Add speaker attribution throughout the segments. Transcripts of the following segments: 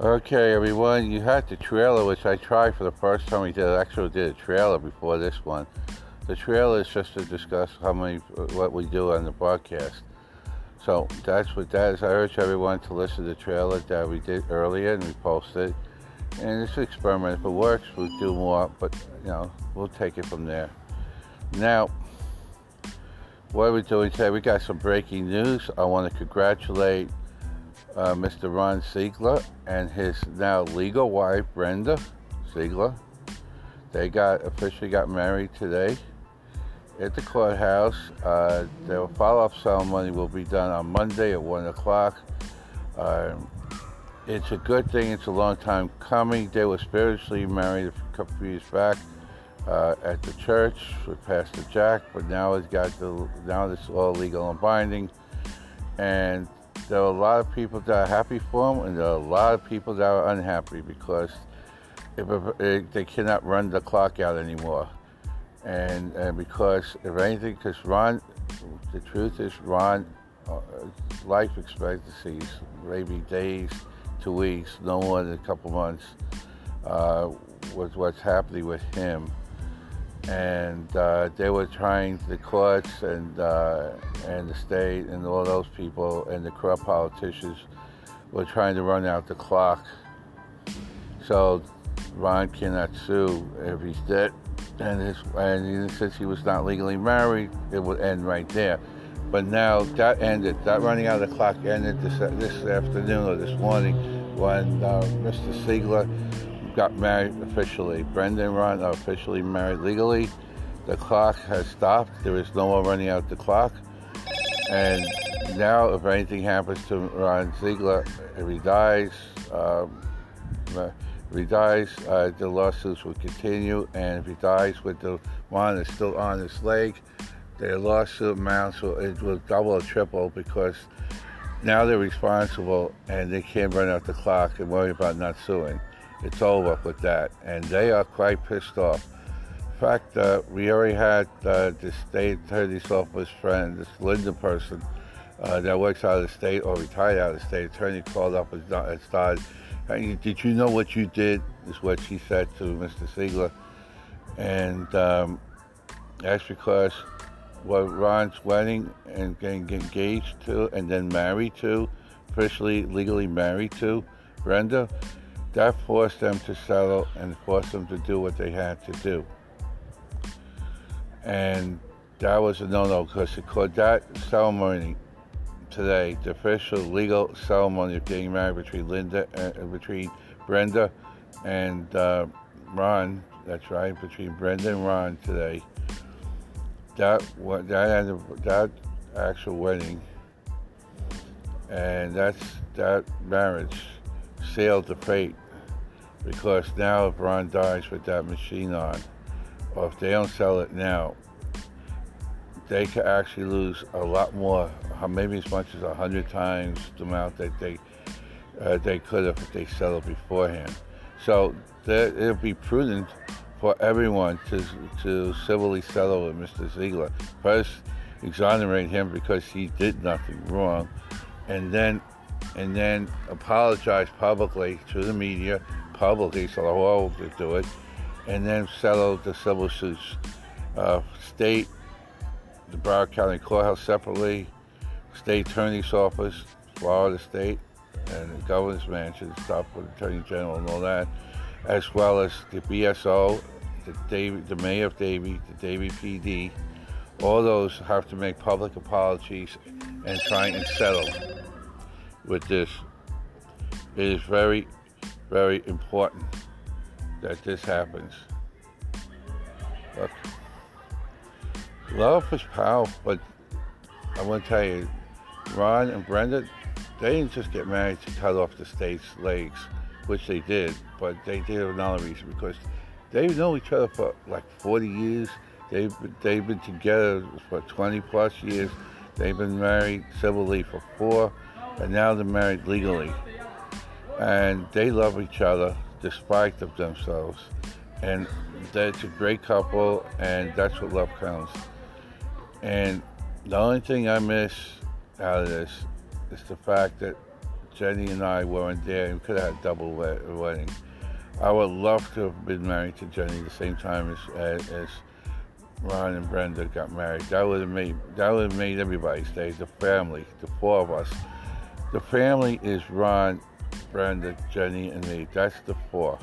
Speaker 1: Okay, everyone, you had the trailer, which I tried for the first time we did. Actually did a trailer before this one. The trailer is just to discuss how many, what we do on the broadcast. So that's what that is. I urge everyone to listen to the trailer that we did earlier and we posted. And it's an experiment. If it works, we'll do more, but you know, we'll take it from there. Now, what are we doing today? We got some breaking news. I want to congratulate uh, Mr. Ron Siegler and his now legal wife, Brenda Siegler. They got officially got married today at the courthouse. Uh, the follow-up ceremony will be done on Monday at one o'clock. Uh, it's a good thing. It's a long time coming. They were spiritually married a couple of years back uh, at the church with Pastor Jack, but now it's got the now it's all legal and binding. And there are a lot of people that are happy for him, and there are a lot of people that are unhappy because if, if they cannot run the clock out anymore. And, and because if anything, because Ron, the truth is Ron, uh, life expectancy is maybe days to weeks, no more than a couple months, uh, with what's happening with him and uh, they were trying the courts and uh, and the state and all those people and the corrupt politicians were trying to run out the clock. So Ron cannot sue if he's dead, and his and since he was not legally married, it would end right there. But now that ended. That running out of the clock ended this this afternoon or this morning when uh, Mr. Ziegler got married officially. Brenda and Ron are officially married legally. The clock has stopped. There is no more running out the clock. And now, if anything happens to Ron Ziegler, if he dies, um, if he dies, uh, the lawsuits will continue. And if he dies with the one that's still on his leg, the lawsuit amounts will, it will double or triple because now they're responsible and they can't run out the clock and worry about not suing it's over with that. And they are quite pissed off. In fact, uh, we already had uh, the state attorney's office friend, this Linda person uh, that works out of the state or retired out of the state attorney, called up and started. Did you know what you did? Is what she said to Mr. Siegler. And um, that's because what Ron's wedding and getting engaged to and then married to, officially legally married to, Brenda, that forced them to settle and forced them to do what they had to do. And that was a no-no because it called that ceremony today, the official legal ceremony of getting married between Linda, uh, between Brenda and uh, Ron. That's right, between Brenda and Ron today. That that that actual wedding, and that's that marriage sailed the fate because now if Ron dies with that machine on, or if they don't sell it now, they could actually lose a lot more, maybe as much as a hundred times the amount that they uh, they could have if they sell it beforehand. So that it'll be prudent for everyone to to civilly settle with Mr. Ziegler. First, exonerate him because he did nothing wrong, and then and then apologize publicly to the media publicly, so the world to do it, and then settle the civil suits. Uh, state, the Broward County Courthouse separately, state attorney's office, Florida State, and the governor's mansion, stuff with the attorney general and all that, as well as the BSO, the Davie, the mayor of Davie, the Davie PD. All those have to make public apologies and try and settle with this. It is very very important that this happens. Look, love is powerful, but I want to tell you, Ron and Brenda, they didn't just get married to cut off the state's legs, which they did, but they did for another reason because they know each other for like 40 years. They've they've been together for 20 plus years. They've been married civilly for four, and now they're married legally and they love each other despite of themselves and that's a great couple and that's what love counts and the only thing i miss out of this is the fact that Jenny and I weren't there we could have had a double wedding. I would love to have been married to Jenny the same time as, as, Ron and Brenda got married. That would have made that would have made everybody stay. The family, the four of us. The family is Ron, Brenda, Jenny, and me. That's the four.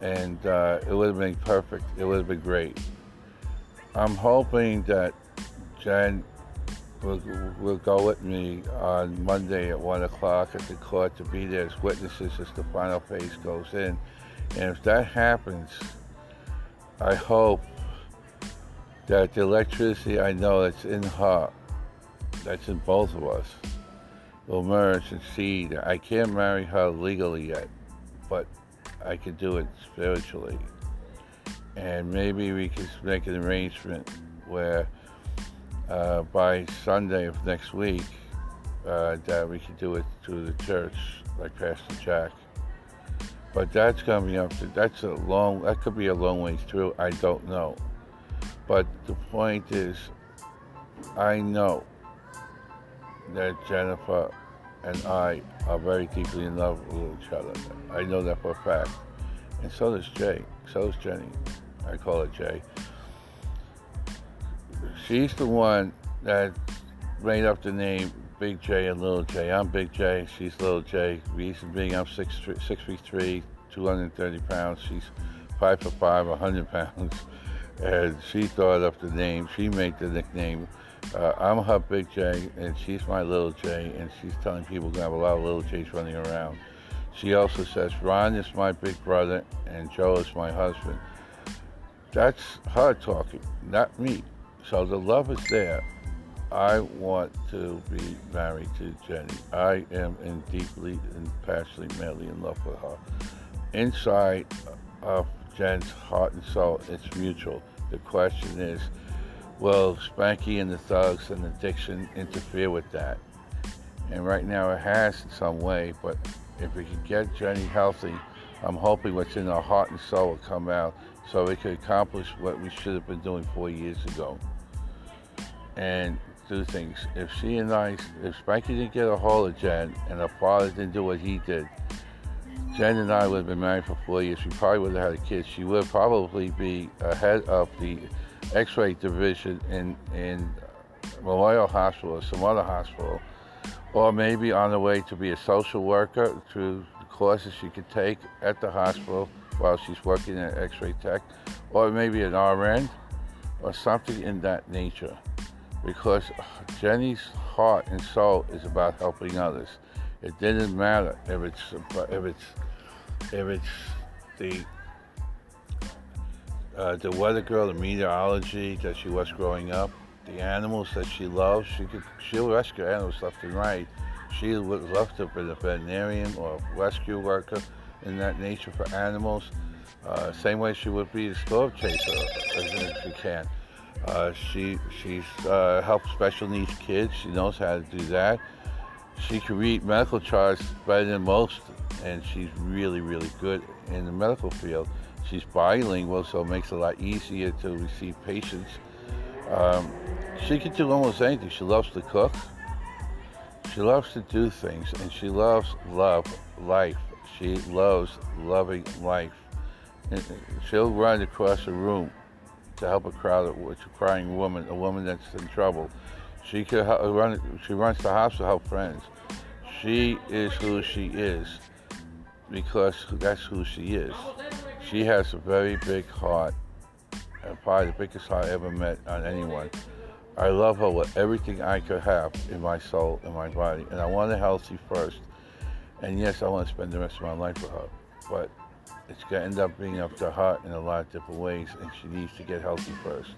Speaker 1: And uh, it would have been perfect. It would have been great. I'm hoping that Jen will, will go with me on Monday at 1 o'clock at the court to be there as witnesses as the final phase goes in. And if that happens, I hope that the electricity I know that's in her, that's in both of us, will merge and see that I can't marry her legally yet, but I can do it spiritually. And maybe we can make an arrangement where uh, by Sunday of next week uh, that we can do it through the church, like Pastor Jack. But that's going to be up. To, that's a long. That could be a long way through. I don't know. But the point is, I know that Jennifer and I are very deeply in love with each other. I know that for a fact. And so does Jay. So does Jenny. I call her Jay. She's the one that made up the name Big J and Little J. I'm Big J. She's Little J. Reason being, I'm six, six feet three, 230 pounds. She's five five, 100 pounds and she thought up the name. She made the nickname. Uh, I'm her big J, and she's my little J, and she's telling people gonna have a lot of little J's running around. She also says, Ron is my big brother, and Joe is my husband. That's her talking, not me. So the love is there. I want to be married to Jenny. I am in deeply and passionately, madly in love with her. Inside of Jen's heart and soul. It's mutual. The question is, will Spanky and the thugs and addiction interfere with that? And right now it has in some way, but if we can get Jenny healthy, I'm hoping what's in our heart and soul will come out so we can accomplish what we should have been doing four years ago. And do things. If she and I, if Spanky didn't get a hold of Jen and her father didn't do what he did, Jen and I would have been married for four years. We probably would have had a kid. She would probably be ahead of the X-ray division in in Memorial Hospital or some other hospital, or maybe on the way to be a social worker through the courses she could take at the hospital while she's working at X-ray tech, or maybe an RN or something in that nature. Because Jenny's heart and soul is about helping others. It didn't matter if it's if it's if it's the uh, the weather girl, the meteorology that she was growing up, the animals that she loves, she could she'll rescue animals left and right. She would love to be a veterinarian or a rescue worker in that nature for animals. Uh, same way she would be a storm chaser if she can. Uh, she she's uh, helped special needs kids. She knows how to do that. She can read medical charts better than most and she's really, really good in the medical field. She's bilingual, so it makes it a lot easier to receive patients. Um, she can do almost anything. She loves to cook. She loves to do things, and she loves love, life. She loves loving life. And she'll run across a room to help a crowd a crying woman, a woman that's in trouble. She could run. She runs the house to help friends. She is who she is because that's who she is. She has a very big heart, and probably the biggest heart I ever met on anyone. I love her with everything I could have in my soul and my body, and I want her healthy first. And yes, I want to spend the rest of my life with her, but it's going to end up being up to her in a lot of different ways, and she needs to get healthy first.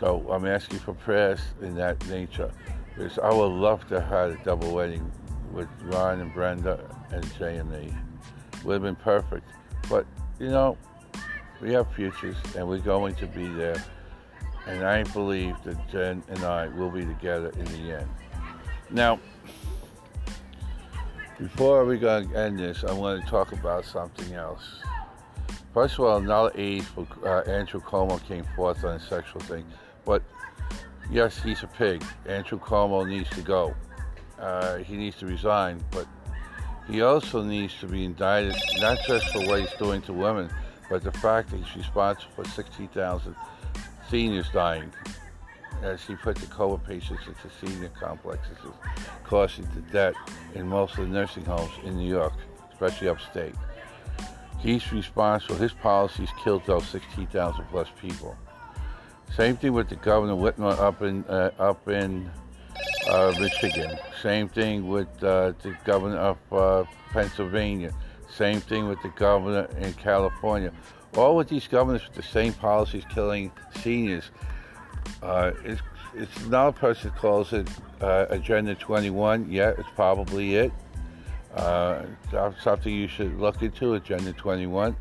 Speaker 1: So I'm asking for prayers in that nature, because I would love to have a double wedding with Ron and Brenda and Jay and me. Would have been perfect. But, you know, we have futures and we're going to be there. And I believe that Jen and I will be together in the end. Now, before we go end this, I want to talk about something else. First of all, another age for uh, Andrew Cuomo came forth on a sexual thing. But yes, he's a pig. Andrew Cuomo needs to go. uh, he needs to resign, but he also needs to be indicted, not just for what he's doing to women, but the fact that he's responsible for 60,000 seniors dying as he put the COVID patients into senior complexes, causing the debt in most of the nursing homes in New York, especially upstate. He's responsible. His policies killed those 16,000 plus people. Same thing with the governor Whitmer up in uh, up in uh, Michigan. Same thing with uh, the governor of uh, Pennsylvania. Same thing with the governor in California. All with these governors with the same policies killing seniors. Uh, it's, it's another person calls it uh, Agenda 21. Yeah, it's probably it. Something you should look into, Agenda 21.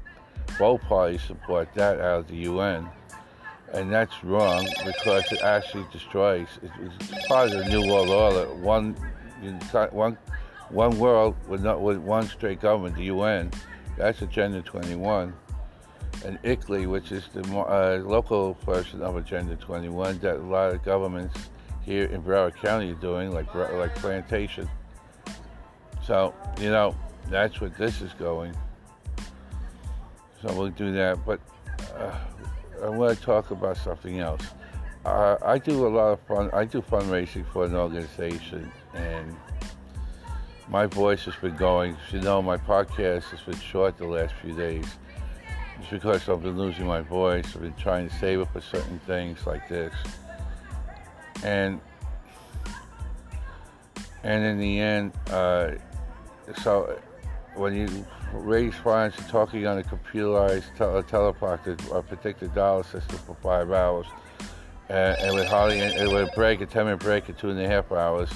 Speaker 1: Both parties support that out of the UN. And that's wrong because it actually destroys, it's part of the New World Order. One, one, one world with, not, with one straight government, the UN. That's Agenda 21 and ICLEI, which is the uh, local version of Agenda 21 that a lot of governments here in Broward County are doing, like like plantation. So you know that's what this is going. So we'll do that, but uh, I want to talk about something else. Uh, I do a lot of fun. I do fundraising for an organization, and my voice has been going. You know, my podcast has been short the last few days it's because I've been losing my voice. I've been trying to save it for certain things like this. And and in the end, uh, so when you raise funds, talking on a computerized tele- teleprompter or predicted dollar system for five hours, and, and with hardly it would break a 10 minute break at two and a half hours,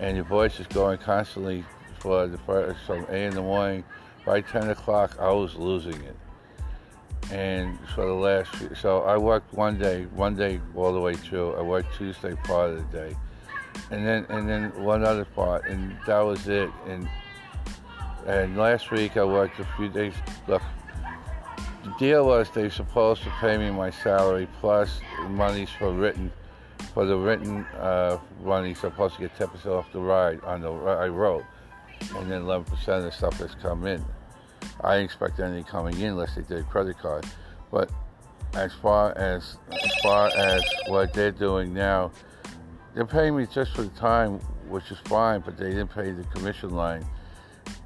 Speaker 1: and your voice is going constantly for the first from eight in the morning. By 10 o'clock, I was losing it and for the last so I worked one day, one day all the way through. I worked Tuesday part of the day, and then and then one other part, and that was it. And and last week I worked a few days. Look, the deal was they were supposed to pay me my salary plus monies for written, for the written uh, money. Supposed to get 10% off the ride on the I wrote, and then 11% of the stuff that's come in. I didn't expect anything coming in unless they did a credit card. But as far as as far as what they're doing now, they're paying me just for the time, which is fine, but they didn't pay the commission line,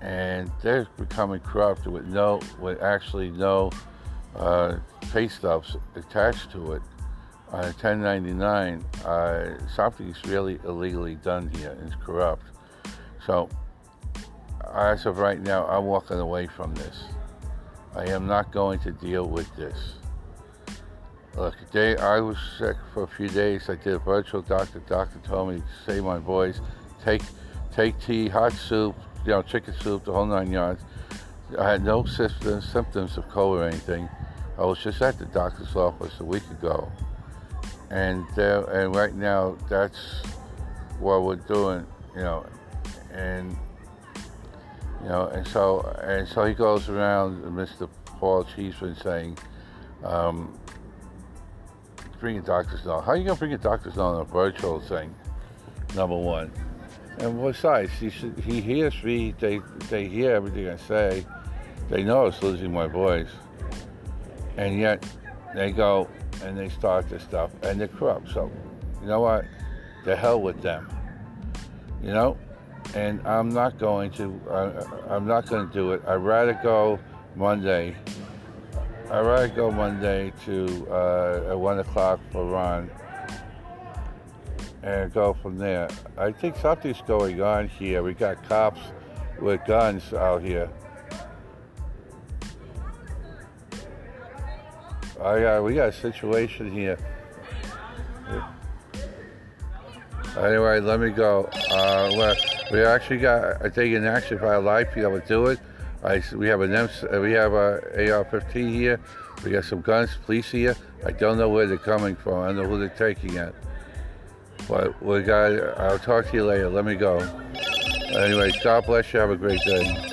Speaker 1: and they're becoming corrupt with no, with actually no uh, pay stubs attached to it. On 1099, uh, something is really illegally done here and it's corrupt. So as of right now, I'm walking away from this. I am not going to deal with this. Look, day I was sick for a few days. I did a virtual doctor. Doctor told me to save my voice. Take, take tea, hot soup, you know, chicken soup, the whole nine yards. I had no symptoms, symptoms of COVID or anything. I was just at the doctor's office a week ago, and uh, and right now that's what we're doing, you know, and you know, and so and so he goes around, Mr. Paul Cheeseman, saying, um, "Bring doctor's note. How are you gonna bring a doctor's note on a virtual thing? Number one, and besides, he he hears me. They they hear everything I say. They know it's losing my voice, and yet they go and they start this stuff, and they're corrupt. So, you know what? The hell with them. You know." and I'm not going to. Uh, I'm not going to do it. I'd rather go Monday. I'd rather go Monday to uh, at one o'clock for Ron and go from there. I think something's going on here. We got cops with guns out here. I got, we got a situation here. Anyway, let me go. Uh, we actually got, I think in action if I live, be able to do it. I, we have an M, we have a AR-15 here. We got some guns, police here. I don't know where they're coming from. I don't know who they're taking at. But we got. I'll talk to you later. Let me go. Anyway, God bless you. Have a great day.